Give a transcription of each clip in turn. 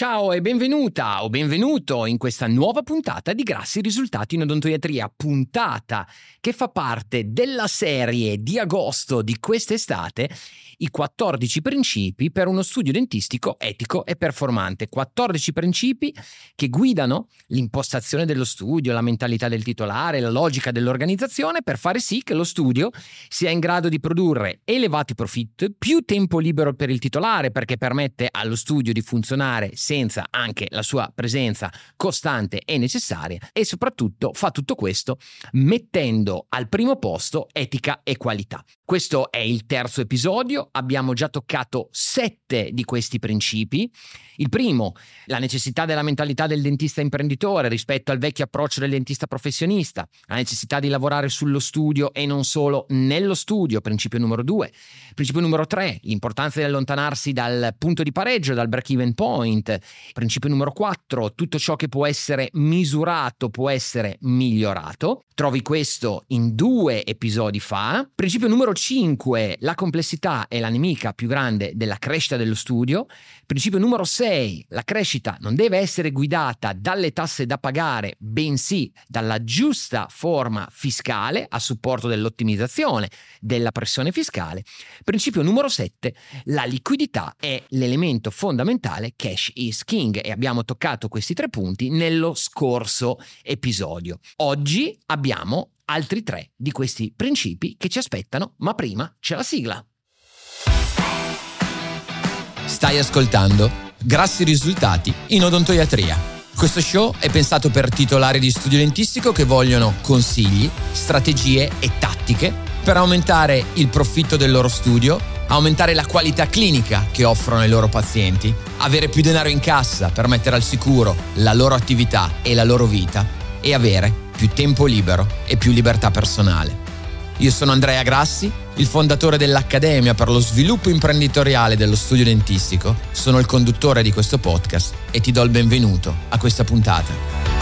Ciao e benvenuta o benvenuto in questa nuova puntata di Grassi Risultati in Odontoiatria, puntata che fa parte della serie di agosto di quest'estate, i 14 principi per uno studio dentistico etico e performante. 14 principi che guidano l'impostazione dello studio, la mentalità del titolare, la logica dell'organizzazione per fare sì che lo studio sia in grado di produrre elevati profitti, più tempo libero per il titolare perché permette allo studio di funzionare senza anche la sua presenza costante e necessaria e soprattutto fa tutto questo mettendo al primo posto etica e qualità. Questo è il terzo episodio, abbiamo già toccato sette di questi principi. Il primo, la necessità della mentalità del dentista imprenditore rispetto al vecchio approccio del dentista professionista, la necessità di lavorare sullo studio e non solo nello studio, principio numero due. Principio numero tre, l'importanza di allontanarsi dal punto di pareggio, dal break-even point. Principio numero quattro, tutto ciò che può essere misurato può essere migliorato. Trovi questo in due episodi fa. Principio numero 5, la complessità è la nemica più grande della crescita dello studio. Principio numero 6, la crescita non deve essere guidata dalle tasse da pagare, bensì dalla giusta forma fiscale a supporto dell'ottimizzazione della pressione fiscale. Principio numero 7, la liquidità è l'elemento fondamentale, cash is king e abbiamo toccato questi tre punti nello scorso episodio. Oggi abbiamo altri tre di questi principi che ci aspettano, ma prima c'è la sigla. Stai ascoltando Grassi risultati in odontoiatria. Questo show è pensato per titolari di studio dentistico che vogliono consigli, strategie e tattiche per aumentare il profitto del loro studio, aumentare la qualità clinica che offrono ai loro pazienti, avere più denaro in cassa per mettere al sicuro la loro attività e la loro vita e avere più tempo libero e più libertà personale. Io sono Andrea Grassi, il fondatore dell'Accademia per lo sviluppo imprenditoriale dello studio dentistico, sono il conduttore di questo podcast e ti do il benvenuto a questa puntata.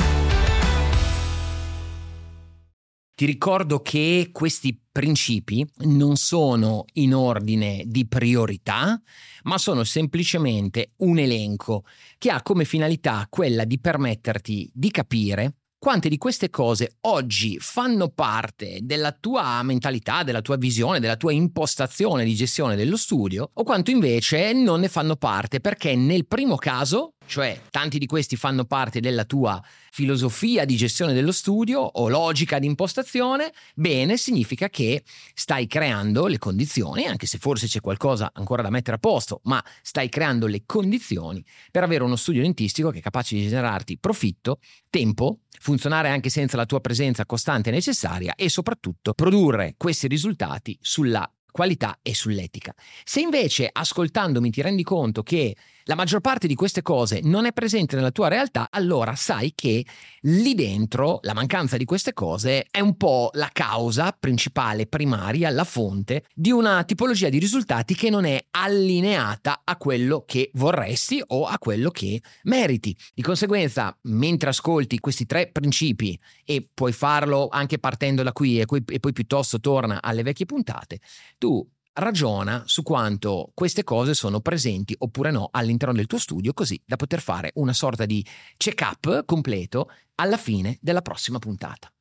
Ti ricordo che questi principi non sono in ordine di priorità, ma sono semplicemente un elenco che ha come finalità quella di permetterti di capire quante di queste cose oggi fanno parte della tua mentalità, della tua visione, della tua impostazione di gestione dello studio, o quanto invece non ne fanno parte perché nel primo caso cioè tanti di questi fanno parte della tua filosofia di gestione dello studio o logica di impostazione, bene, significa che stai creando le condizioni, anche se forse c'è qualcosa ancora da mettere a posto, ma stai creando le condizioni per avere uno studio dentistico che è capace di generarti profitto, tempo, funzionare anche senza la tua presenza costante e necessaria e soprattutto produrre questi risultati sulla qualità e sull'etica. Se invece ascoltandomi ti rendi conto che la maggior parte di queste cose non è presente nella tua realtà, allora sai che lì dentro la mancanza di queste cose è un po' la causa principale, primaria, la fonte di una tipologia di risultati che non è allineata a quello che vorresti o a quello che meriti. Di conseguenza, mentre ascolti questi tre principi e puoi farlo anche partendo da qui e poi, piuttosto torna alle vecchie puntate, tu ragiona su quanto queste cose sono presenti oppure no all'interno del tuo studio, così da poter fare una sorta di check-up completo alla fine della prossima puntata.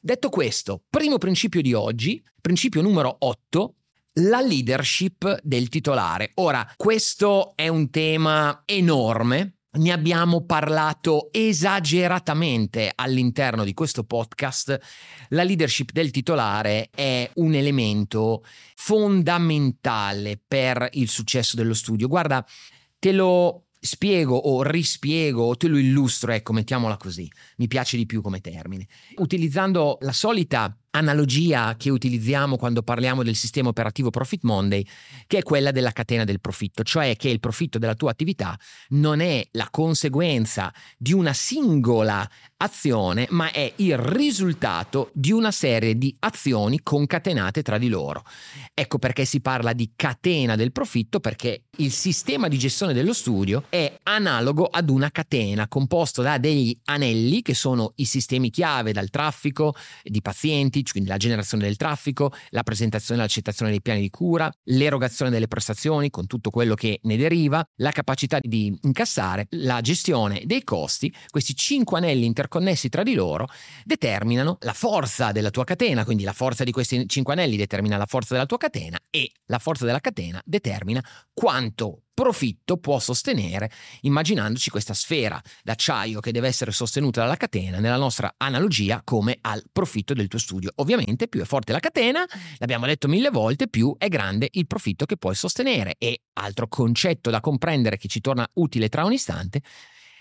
Detto questo, primo principio di oggi, principio numero 8, la leadership del titolare. Ora, questo è un tema enorme ne abbiamo parlato esageratamente all'interno di questo podcast. La leadership del titolare è un elemento fondamentale per il successo dello studio. Guarda, te lo spiego o rispiego o te lo illustro, ecco, mettiamola così. Mi piace di più come termine. Utilizzando la solita analogia che utilizziamo quando parliamo del sistema operativo Profit Monday, che è quella della catena del profitto, cioè che il profitto della tua attività non è la conseguenza di una singola azione, ma è il risultato di una serie di azioni concatenate tra di loro. Ecco perché si parla di catena del profitto, perché il sistema di gestione dello studio è analogo ad una catena composto da degli anelli che sono i sistemi chiave dal traffico di pazienti, quindi la generazione del traffico, la presentazione e l'accettazione dei piani di cura, l'erogazione delle prestazioni con tutto quello che ne deriva, la capacità di incassare, la gestione dei costi, questi cinque anelli interconnessi tra di loro determinano la forza della tua catena, quindi la forza di questi cinque anelli determina la forza della tua catena e la forza della catena determina quanto profitto può sostenere, immaginandoci questa sfera d'acciaio che deve essere sostenuta dalla catena, nella nostra analogia come al profitto del tuo studio. Ovviamente più è forte la catena, l'abbiamo detto mille volte, più è grande il profitto che puoi sostenere. E altro concetto da comprendere che ci torna utile tra un istante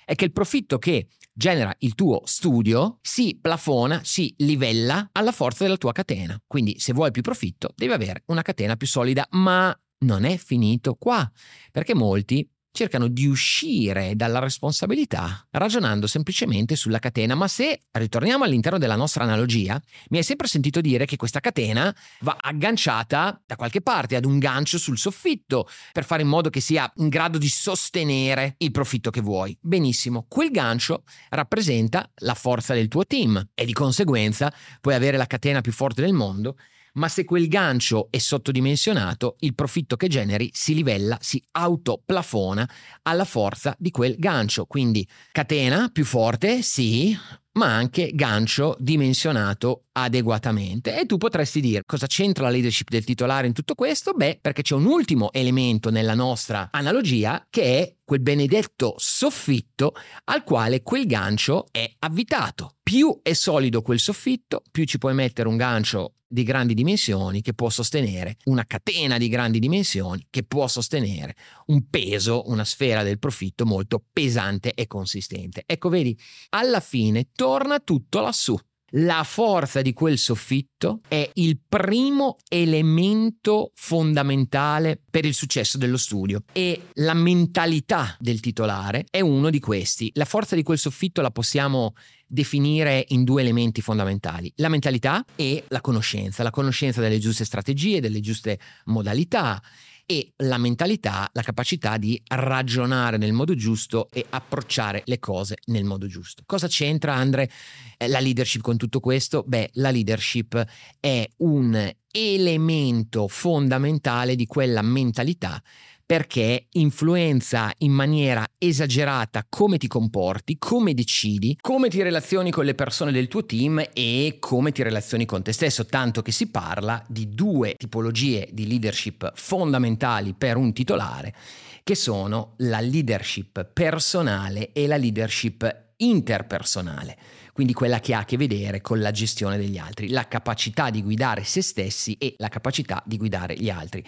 è che il profitto che genera il tuo studio si plafona, si livella alla forza della tua catena. Quindi se vuoi più profitto devi avere una catena più solida, ma non è finito qua, perché molti cercano di uscire dalla responsabilità ragionando semplicemente sulla catena, ma se ritorniamo all'interno della nostra analogia, mi hai sempre sentito dire che questa catena va agganciata da qualche parte ad un gancio sul soffitto per fare in modo che sia in grado di sostenere il profitto che vuoi. Benissimo, quel gancio rappresenta la forza del tuo team e di conseguenza puoi avere la catena più forte del mondo ma se quel gancio è sottodimensionato, il profitto che generi si livella, si autoplafona alla forza di quel gancio. Quindi catena più forte, sì, ma anche gancio dimensionato adeguatamente. E tu potresti dire cosa c'entra la leadership del titolare in tutto questo? Beh, perché c'è un ultimo elemento nella nostra analogia che è quel benedetto soffitto al quale quel gancio è avvitato. Più è solido quel soffitto, più ci puoi mettere un gancio di grandi dimensioni che può sostenere una catena di grandi dimensioni che può sostenere un peso, una sfera del profitto molto pesante e consistente. Ecco, vedi, alla fine torna tutto lassù. La forza di quel soffitto è il primo elemento fondamentale per il successo dello studio e la mentalità del titolare è uno di questi. La forza di quel soffitto la possiamo definire in due elementi fondamentali, la mentalità e la conoscenza, la conoscenza delle giuste strategie, delle giuste modalità e la mentalità, la capacità di ragionare nel modo giusto e approcciare le cose nel modo giusto. Cosa c'entra Andre eh, la leadership con tutto questo? Beh, la leadership è un elemento fondamentale di quella mentalità perché influenza in maniera esagerata come ti comporti, come decidi, come ti relazioni con le persone del tuo team e come ti relazioni con te stesso, tanto che si parla di due tipologie di leadership fondamentali per un titolare, che sono la leadership personale e la leadership interpersonale quindi quella che ha a che vedere con la gestione degli altri, la capacità di guidare se stessi e la capacità di guidare gli altri.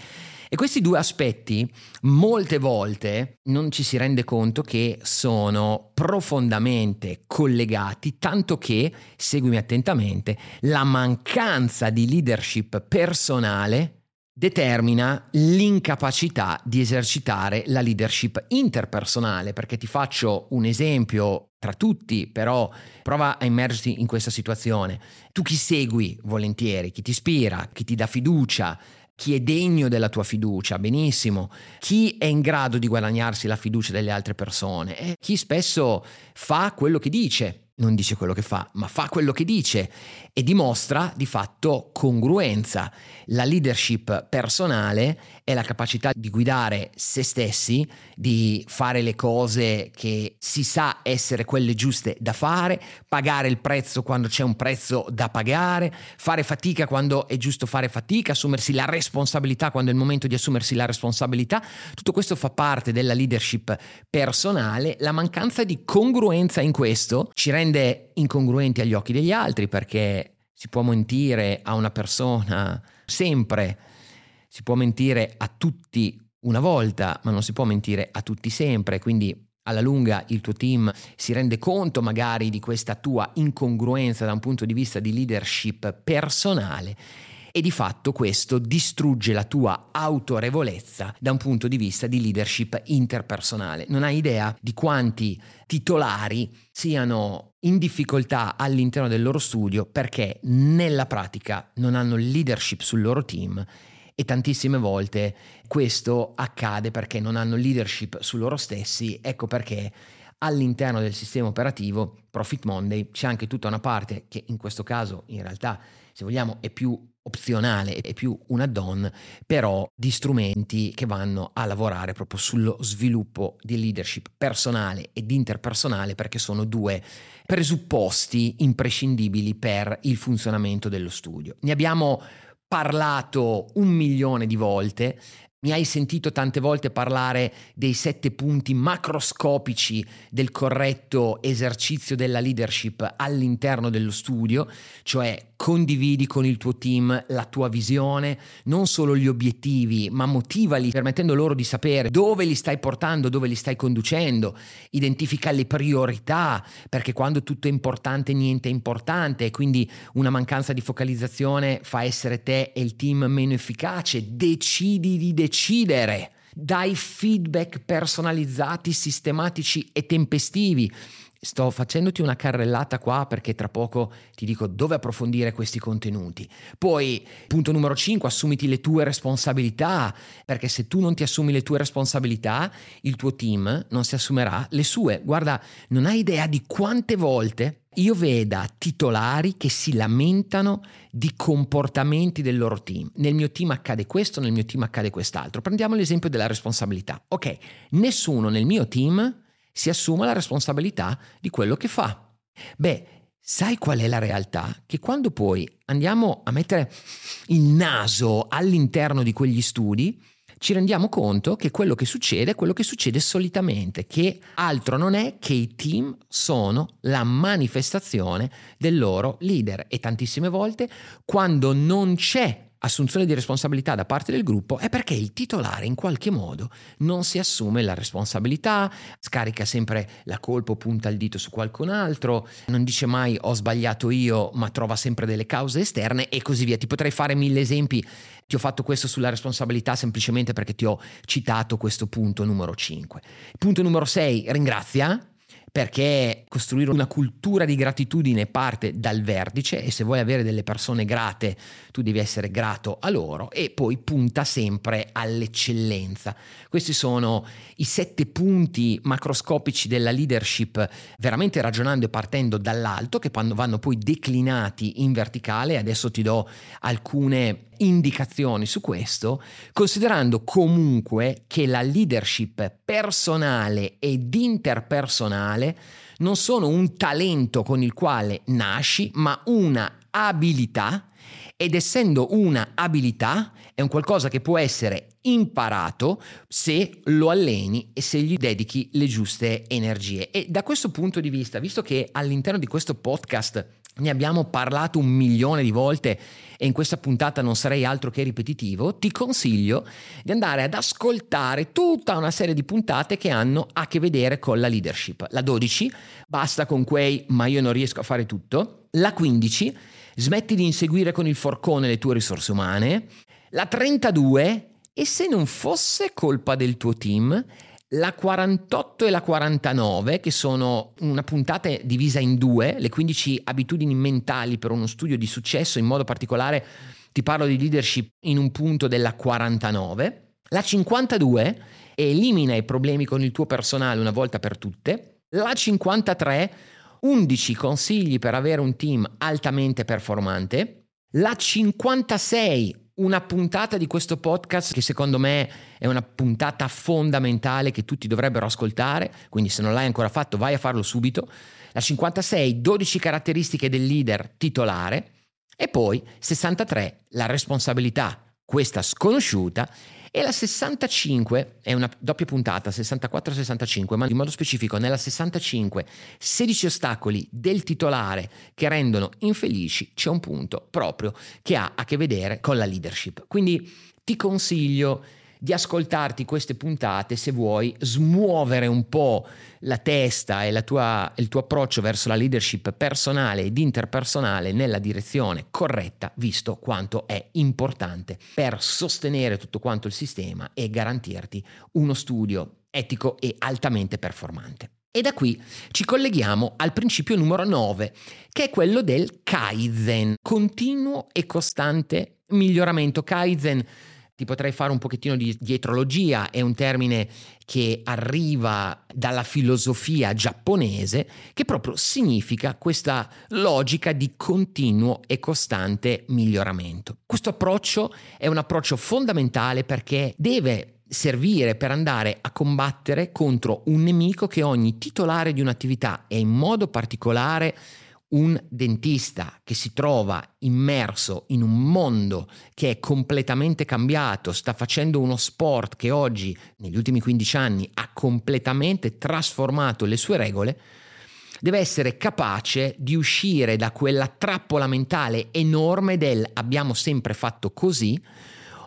E questi due aspetti molte volte non ci si rende conto che sono profondamente collegati, tanto che, seguimi attentamente, la mancanza di leadership personale determina l'incapacità di esercitare la leadership interpersonale, perché ti faccio un esempio tra tutti, però prova a immergerti in questa situazione. Tu chi segui volentieri, chi ti ispira, chi ti dà fiducia, chi è degno della tua fiducia, benissimo, chi è in grado di guadagnarsi la fiducia delle altre persone, e chi spesso fa quello che dice, non dice quello che fa, ma fa quello che dice e dimostra di fatto congruenza. La leadership personale è la capacità di guidare se stessi, di fare le cose che si sa essere quelle giuste da fare, pagare il prezzo quando c'è un prezzo da pagare, fare fatica quando è giusto fare fatica, assumersi la responsabilità quando è il momento di assumersi la responsabilità. Tutto questo fa parte della leadership personale. La mancanza di congruenza in questo ci rende incongruenti agli occhi degli altri perché si può mentire a una persona sempre, si può mentire a tutti una volta, ma non si può mentire a tutti sempre, quindi alla lunga il tuo team si rende conto magari di questa tua incongruenza da un punto di vista di leadership personale e di fatto questo distrugge la tua autorevolezza da un punto di vista di leadership interpersonale. Non hai idea di quanti titolari siano in difficoltà all'interno del loro studio perché nella pratica non hanno leadership sul loro team e tantissime volte questo accade perché non hanno leadership su loro stessi, ecco perché all'interno del sistema operativo Profit Monday c'è anche tutta una parte che in questo caso in realtà se vogliamo è più opzionale, è più un add-on, però di strumenti che vanno a lavorare proprio sullo sviluppo di leadership personale ed interpersonale perché sono due presupposti imprescindibili per il funzionamento dello studio. Ne abbiamo parlato un milione di volte, mi hai sentito tante volte parlare dei sette punti macroscopici del corretto esercizio della leadership all'interno dello studio, cioè condividi con il tuo team la tua visione, non solo gli obiettivi, ma motivali permettendo loro di sapere dove li stai portando, dove li stai conducendo, identifica le priorità, perché quando tutto è importante niente è importante. E quindi una mancanza di focalizzazione fa essere te e il team meno efficace, decidi di decidere decidere, dai feedback personalizzati, sistematici e tempestivi. Sto facendoti una carrellata qua perché tra poco ti dico dove approfondire questi contenuti. Poi, punto numero 5, assumiti le tue responsabilità, perché se tu non ti assumi le tue responsabilità, il tuo team non si assumerà le sue. Guarda, non hai idea di quante volte io veda titolari che si lamentano di comportamenti del loro team. Nel mio team accade questo, nel mio team accade quest'altro. Prendiamo l'esempio della responsabilità. Ok, nessuno nel mio team si assume la responsabilità di quello che fa. Beh, sai qual è la realtà? Che quando poi andiamo a mettere il naso all'interno di quegli studi, ci rendiamo conto che quello che succede è quello che succede solitamente, che altro non è che i team sono la manifestazione del loro leader. E tantissime volte quando non c'è assunzione di responsabilità da parte del gruppo è perché il titolare in qualche modo non si assume la responsabilità, scarica sempre la colpa o punta il dito su qualcun altro, non dice mai ho sbagliato io, ma trova sempre delle cause esterne e così via. Ti potrei fare mille esempi. Ti ho fatto questo sulla responsabilità semplicemente perché ti ho citato questo punto numero 5. Punto numero 6, ringrazia perché costruire una cultura di gratitudine parte dal vertice e se vuoi avere delle persone grate tu devi essere grato a loro e poi punta sempre all'eccellenza. Questi sono i sette punti macroscopici della leadership, veramente ragionando e partendo dall'alto, che vanno poi declinati in verticale. Adesso ti do alcune indicazioni su questo, considerando comunque che la leadership personale ed interpersonale non sono un talento con il quale nasci, ma una abilità ed essendo una abilità è un qualcosa che può essere imparato se lo alleni e se gli dedichi le giuste energie. E da questo punto di vista, visto che all'interno di questo podcast ne abbiamo parlato un milione di volte e in questa puntata non sarei altro che ripetitivo, ti consiglio di andare ad ascoltare tutta una serie di puntate che hanno a che vedere con la leadership. La 12, basta con quei ma io non riesco a fare tutto. La 15, smetti di inseguire con il forcone le tue risorse umane. La 32, e se non fosse colpa del tuo team, la 48 e la 49, che sono una puntata divisa in due, le 15 abitudini mentali per uno studio di successo, in modo particolare ti parlo di leadership in un punto della 49. La 52 elimina i problemi con il tuo personale una volta per tutte. La 53 11 consigli per avere un team altamente performante. La 56 una puntata di questo podcast che secondo me è una puntata fondamentale che tutti dovrebbero ascoltare, quindi se non l'hai ancora fatto vai a farlo subito. La 56, 12 caratteristiche del leader titolare e poi 63, la responsabilità, questa sconosciuta, e la 65 è una doppia puntata, 64-65, ma in modo specifico nella 65, 16 ostacoli del titolare che rendono infelici, c'è un punto proprio che ha a che vedere con la leadership. Quindi ti consiglio di ascoltarti queste puntate se vuoi smuovere un po' la testa e tua, il tuo approccio verso la leadership personale ed interpersonale nella direzione corretta, visto quanto è importante per sostenere tutto quanto il sistema e garantirti uno studio etico e altamente performante. E da qui ci colleghiamo al principio numero 9, che è quello del Kaizen, continuo e costante miglioramento. Kaizen ti potrei fare un pochettino di dietrologia, è un termine che arriva dalla filosofia giapponese, che proprio significa questa logica di continuo e costante miglioramento. Questo approccio è un approccio fondamentale perché deve servire per andare a combattere contro un nemico che ogni titolare di un'attività e in modo particolare un dentista che si trova immerso in un mondo che è completamente cambiato, sta facendo uno sport che oggi, negli ultimi 15 anni, ha completamente trasformato le sue regole, deve essere capace di uscire da quella trappola mentale enorme del abbiamo sempre fatto così,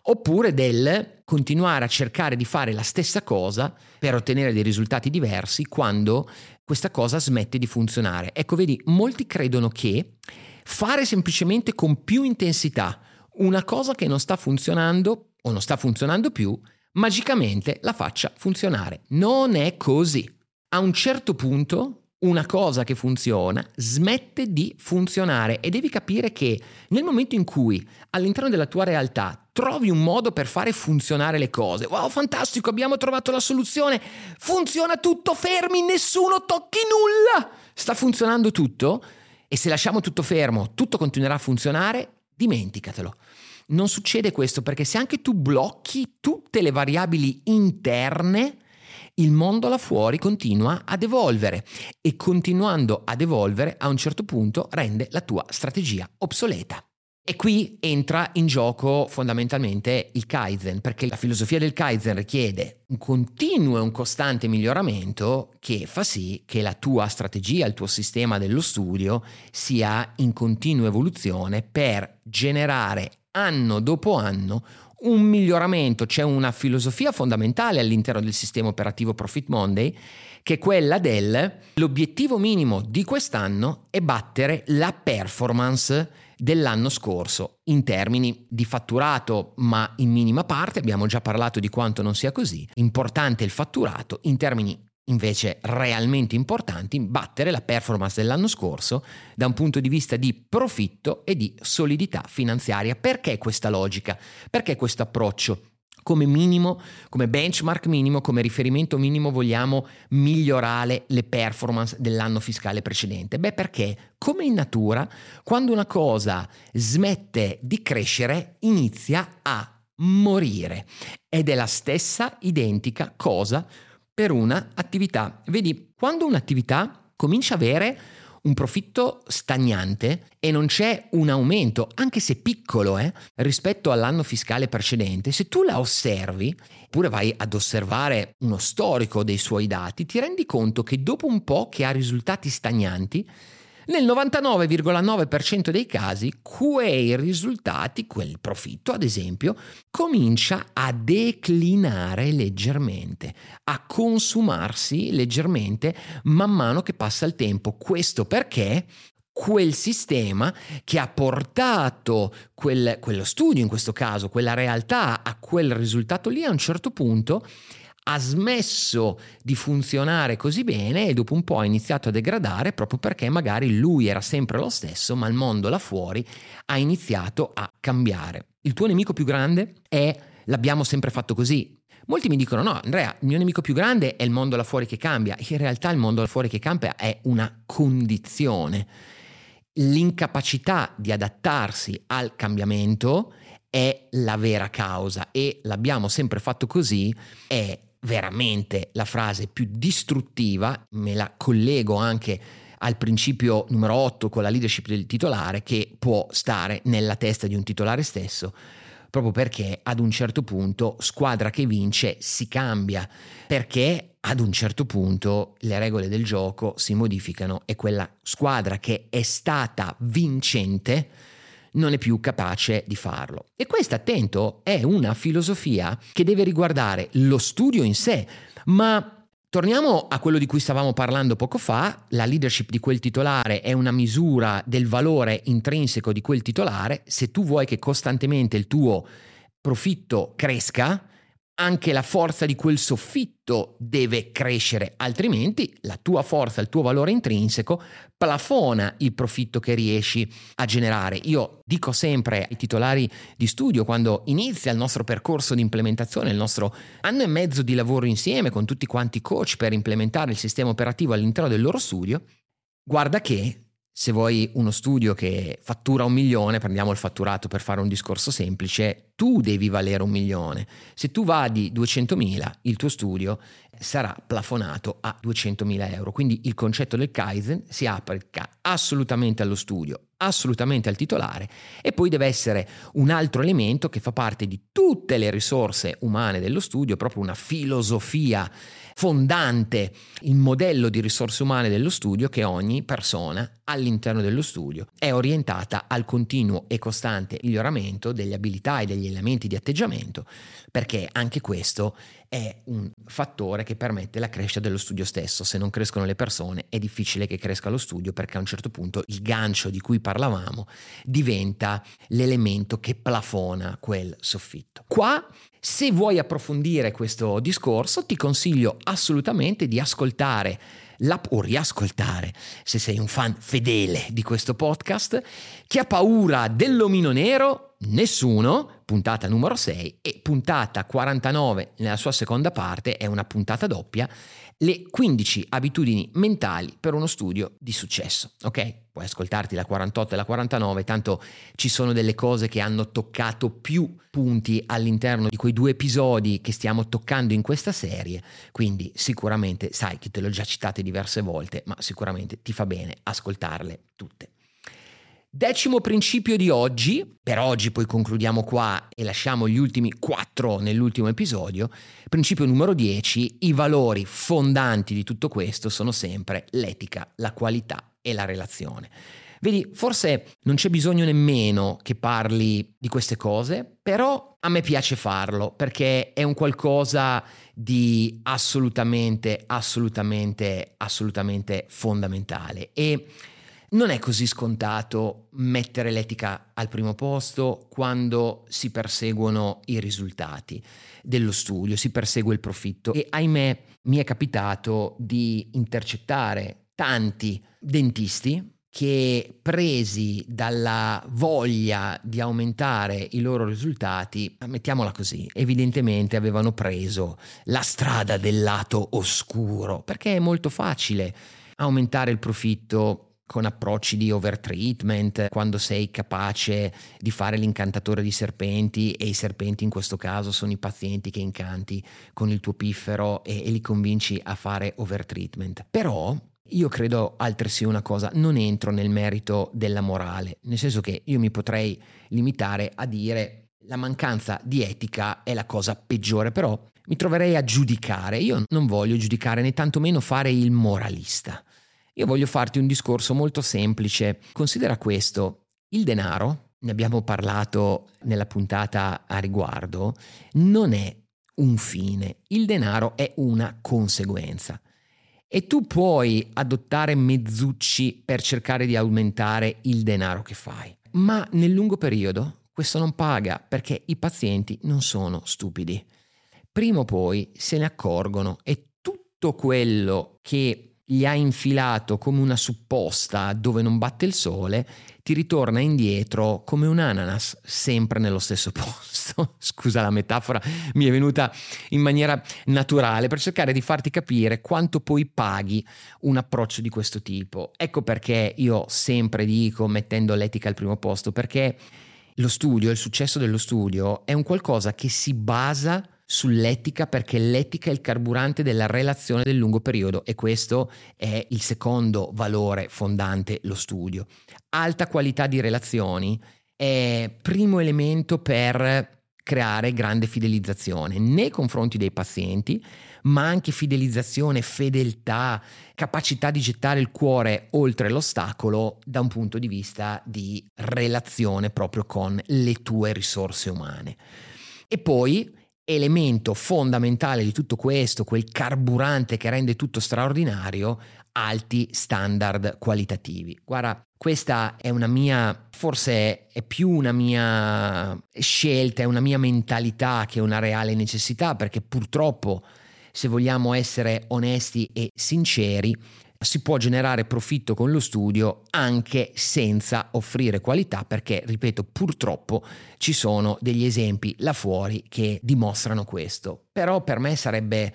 oppure del continuare a cercare di fare la stessa cosa per ottenere dei risultati diversi quando questa cosa smette di funzionare. Ecco, vedi, molti credono che fare semplicemente con più intensità una cosa che non sta funzionando o non sta funzionando più, magicamente la faccia funzionare. Non è così. A un certo punto una cosa che funziona smette di funzionare e devi capire che nel momento in cui all'interno della tua realtà trovi un modo per fare funzionare le cose, wow fantastico abbiamo trovato la soluzione, funziona tutto, fermi, nessuno tocchi nulla, sta funzionando tutto e se lasciamo tutto fermo tutto continuerà a funzionare, dimenticatelo. Non succede questo perché se anche tu blocchi tutte le variabili interne, il mondo là fuori continua ad evolvere e continuando ad evolvere a un certo punto rende la tua strategia obsoleta. E qui entra in gioco fondamentalmente il Kaizen, perché la filosofia del Kaizen richiede un continuo e un costante miglioramento che fa sì che la tua strategia, il tuo sistema dello studio sia in continua evoluzione per generare anno dopo anno un miglioramento, c'è una filosofia fondamentale all'interno del sistema operativo Profit Monday che è quella del l'obiettivo minimo di quest'anno è battere la performance dell'anno scorso in termini di fatturato, ma in minima parte, abbiamo già parlato di quanto non sia così. Importante il fatturato in termini invece realmente importanti, battere la performance dell'anno scorso da un punto di vista di profitto e di solidità finanziaria. Perché questa logica? Perché questo approccio? Come minimo, come benchmark minimo, come riferimento minimo vogliamo migliorare le performance dell'anno fiscale precedente? Beh, perché come in natura, quando una cosa smette di crescere, inizia a morire. Ed è la stessa identica cosa per una attività. Vedi, quando un'attività comincia a avere un profitto stagnante e non c'è un aumento, anche se piccolo, eh, rispetto all'anno fiscale precedente, se tu la osservi, oppure vai ad osservare uno storico dei suoi dati, ti rendi conto che dopo un po' che ha risultati stagnanti, nel 99,9% dei casi quei risultati, quel profitto ad esempio, comincia a declinare leggermente, a consumarsi leggermente man mano che passa il tempo. Questo perché quel sistema che ha portato quel, quello studio, in questo caso, quella realtà a quel risultato lì, a un certo punto ha smesso di funzionare così bene e dopo un po' ha iniziato a degradare proprio perché magari lui era sempre lo stesso, ma il mondo là fuori ha iniziato a cambiare. Il tuo nemico più grande è l'abbiamo sempre fatto così. Molti mi dicono no, Andrea, il mio nemico più grande è il mondo là fuori che cambia. In realtà il mondo là fuori che cambia è una condizione. L'incapacità di adattarsi al cambiamento è la vera causa e l'abbiamo sempre fatto così è veramente la frase più distruttiva, me la collego anche al principio numero 8 con la leadership del titolare che può stare nella testa di un titolare stesso proprio perché ad un certo punto squadra che vince si cambia perché ad un certo punto le regole del gioco si modificano e quella squadra che è stata vincente non è più capace di farlo. E questa, attento, è una filosofia che deve riguardare lo studio in sé, ma Torniamo a quello di cui stavamo parlando poco fa, la leadership di quel titolare è una misura del valore intrinseco di quel titolare, se tu vuoi che costantemente il tuo profitto cresca, anche la forza di quel soffitto deve crescere, altrimenti la tua forza, il tuo valore intrinseco plafona il profitto che riesci a generare. Io dico sempre ai titolari di studio quando inizia il nostro percorso di implementazione, il nostro anno e mezzo di lavoro insieme con tutti quanti coach per implementare il sistema operativo all'interno del loro studio, guarda che se vuoi uno studio che fattura un milione, prendiamo il fatturato per fare un discorso semplice, tu devi valere un milione. Se tu vadi 200.000, il tuo studio sarà plafonato a 200.000 euro. Quindi il concetto del Kaizen si applica assolutamente allo studio, assolutamente al titolare e poi deve essere un altro elemento che fa parte di tutte le risorse umane dello studio, proprio una filosofia fondante, il modello di risorse umane dello studio che ogni persona all'interno dello studio è orientata al continuo e costante miglioramento delle abilità e degli elementi di atteggiamento, perché anche questo è un fattore che permette la crescita dello studio stesso. Se non crescono le persone è difficile che cresca lo studio perché a un certo punto il gancio di cui parlavamo diventa l'elemento che plafona quel soffitto. Qua se vuoi approfondire questo discorso ti consiglio assolutamente di ascoltare la, o riascoltare, se sei un fan fedele di questo podcast, chi ha paura dell'omino nero? Nessuno, puntata numero 6 e puntata 49 nella sua seconda parte, è una puntata doppia, le 15 abitudini mentali per uno studio di successo, ok? Puoi ascoltarti la 48 e la 49, tanto ci sono delle cose che hanno toccato più punti all'interno di quei due episodi che stiamo toccando in questa serie, quindi sicuramente sai che te l'ho già citate diverse volte, ma sicuramente ti fa bene ascoltarle tutte. Decimo principio di oggi, per oggi poi concludiamo qua e lasciamo gli ultimi quattro nell'ultimo episodio. Principio numero 10, i valori fondanti di tutto questo sono sempre l'etica, la qualità e la relazione. Vedi, forse non c'è bisogno nemmeno che parli di queste cose, però a me piace farlo perché è un qualcosa di assolutamente, assolutamente, assolutamente fondamentale. E non è così scontato mettere l'etica al primo posto quando si perseguono i risultati dello studio, si persegue il profitto. E ahimè mi è capitato di intercettare tanti dentisti che presi dalla voglia di aumentare i loro risultati, mettiamola così, evidentemente avevano preso la strada del lato oscuro, perché è molto facile aumentare il profitto con approcci di overtreatment, quando sei capace di fare l'incantatore di serpenti e i serpenti in questo caso sono i pazienti che incanti con il tuo piffero e, e li convinci a fare overtreatment. Però io credo altresì una cosa, non entro nel merito della morale, nel senso che io mi potrei limitare a dire la mancanza di etica è la cosa peggiore, però mi troverei a giudicare. Io non voglio giudicare né tantomeno fare il moralista. Io voglio farti un discorso molto semplice. Considera questo, il denaro, ne abbiamo parlato nella puntata a riguardo, non è un fine, il denaro è una conseguenza. E tu puoi adottare mezzucci per cercare di aumentare il denaro che fai, ma nel lungo periodo questo non paga perché i pazienti non sono stupidi. Prima o poi se ne accorgono e tutto quello che gli ha infilato come una supposta dove non batte il sole, ti ritorna indietro come un ananas, sempre nello stesso posto. Scusa la metafora, mi è venuta in maniera naturale per cercare di farti capire quanto poi paghi un approccio di questo tipo. Ecco perché io sempre dico, mettendo l'etica al primo posto, perché lo studio, il successo dello studio è un qualcosa che si basa sull'etica perché l'etica è il carburante della relazione del lungo periodo e questo è il secondo valore fondante lo studio. Alta qualità di relazioni è primo elemento per creare grande fidelizzazione nei confronti dei pazienti, ma anche fidelizzazione, fedeltà, capacità di gettare il cuore oltre l'ostacolo da un punto di vista di relazione proprio con le tue risorse umane. E poi elemento fondamentale di tutto questo, quel carburante che rende tutto straordinario, alti standard qualitativi. Guarda, questa è una mia, forse è più una mia scelta, è una mia mentalità che una reale necessità, perché purtroppo, se vogliamo essere onesti e sinceri, si può generare profitto con lo studio anche senza offrire qualità perché, ripeto, purtroppo ci sono degli esempi là fuori che dimostrano questo. Però per me sarebbe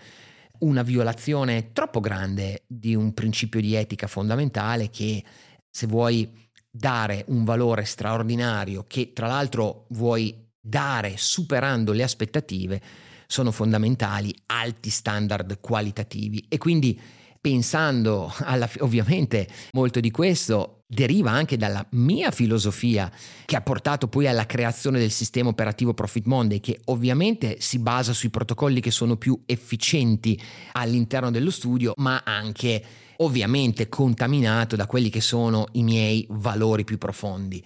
una violazione troppo grande di un principio di etica fondamentale che se vuoi dare un valore straordinario che tra l'altro vuoi dare superando le aspettative sono fondamentali alti standard qualitativi e quindi pensando alla, ovviamente molto di questo deriva anche dalla mia filosofia che ha portato poi alla creazione del sistema operativo Profit Monday che ovviamente si basa sui protocolli che sono più efficienti all'interno dello studio ma anche ovviamente contaminato da quelli che sono i miei valori più profondi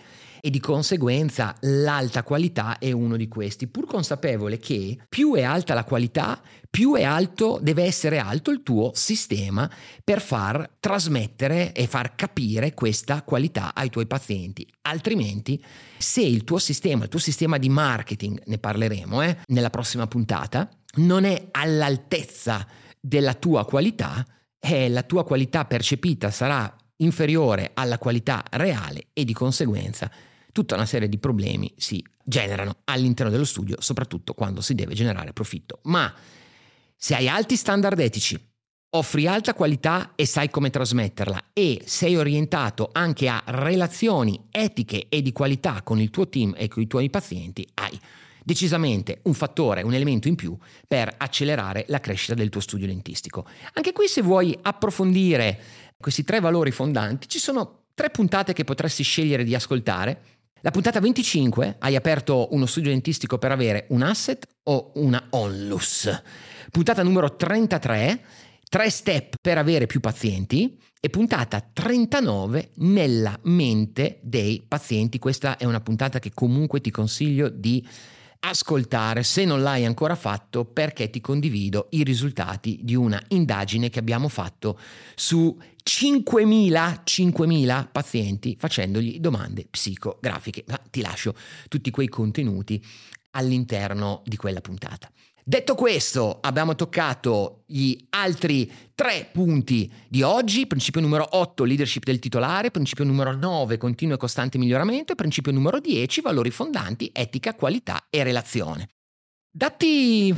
e di conseguenza l'alta qualità è uno di questi, pur consapevole che più è alta la qualità, più è alto, deve essere alto il tuo sistema per far trasmettere e far capire questa qualità ai tuoi pazienti. Altrimenti, se il tuo sistema, il tuo sistema di marketing, ne parleremo eh, nella prossima puntata, non è all'altezza della tua qualità, eh, la tua qualità percepita sarà inferiore alla qualità reale e di conseguenza tutta una serie di problemi si generano all'interno dello studio, soprattutto quando si deve generare profitto. Ma se hai alti standard etici, offri alta qualità e sai come trasmetterla e sei orientato anche a relazioni etiche e di qualità con il tuo team e con i tuoi pazienti, hai decisamente un fattore, un elemento in più per accelerare la crescita del tuo studio dentistico. Anche qui se vuoi approfondire questi tre valori fondanti, ci sono tre puntate che potresti scegliere di ascoltare la puntata 25 hai aperto uno studio dentistico per avere un asset o una onlus. Puntata numero 33, 3 step per avere più pazienti e puntata 39 nella mente dei pazienti. Questa è una puntata che comunque ti consiglio di ascoltare se non l'hai ancora fatto perché ti condivido i risultati di una indagine che abbiamo fatto su 5.000, 5.000 pazienti facendogli domande psicografiche. Ma ti lascio tutti quei contenuti all'interno di quella puntata. Detto questo, abbiamo toccato gli altri tre punti di oggi. Principio numero 8, leadership del titolare. Principio numero 9, continuo e costante miglioramento. E principio numero 10, valori fondanti, etica, qualità e relazione. Datti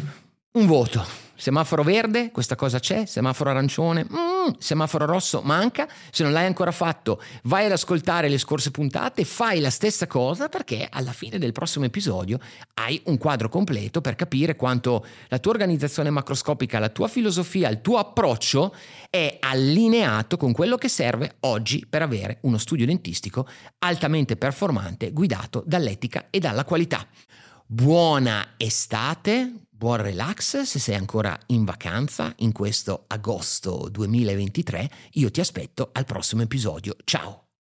un voto. Semaforo verde, questa cosa c'è, semaforo arancione, mm, semaforo rosso manca. Se non l'hai ancora fatto, vai ad ascoltare le scorse puntate, fai la stessa cosa perché alla fine del prossimo episodio hai un quadro completo per capire quanto la tua organizzazione macroscopica, la tua filosofia, il tuo approccio è allineato con quello che serve oggi per avere uno studio dentistico altamente performante guidato dall'etica e dalla qualità. Buona estate, buon relax se sei ancora in vacanza in questo agosto 2023. Io ti aspetto al prossimo episodio. Ciao!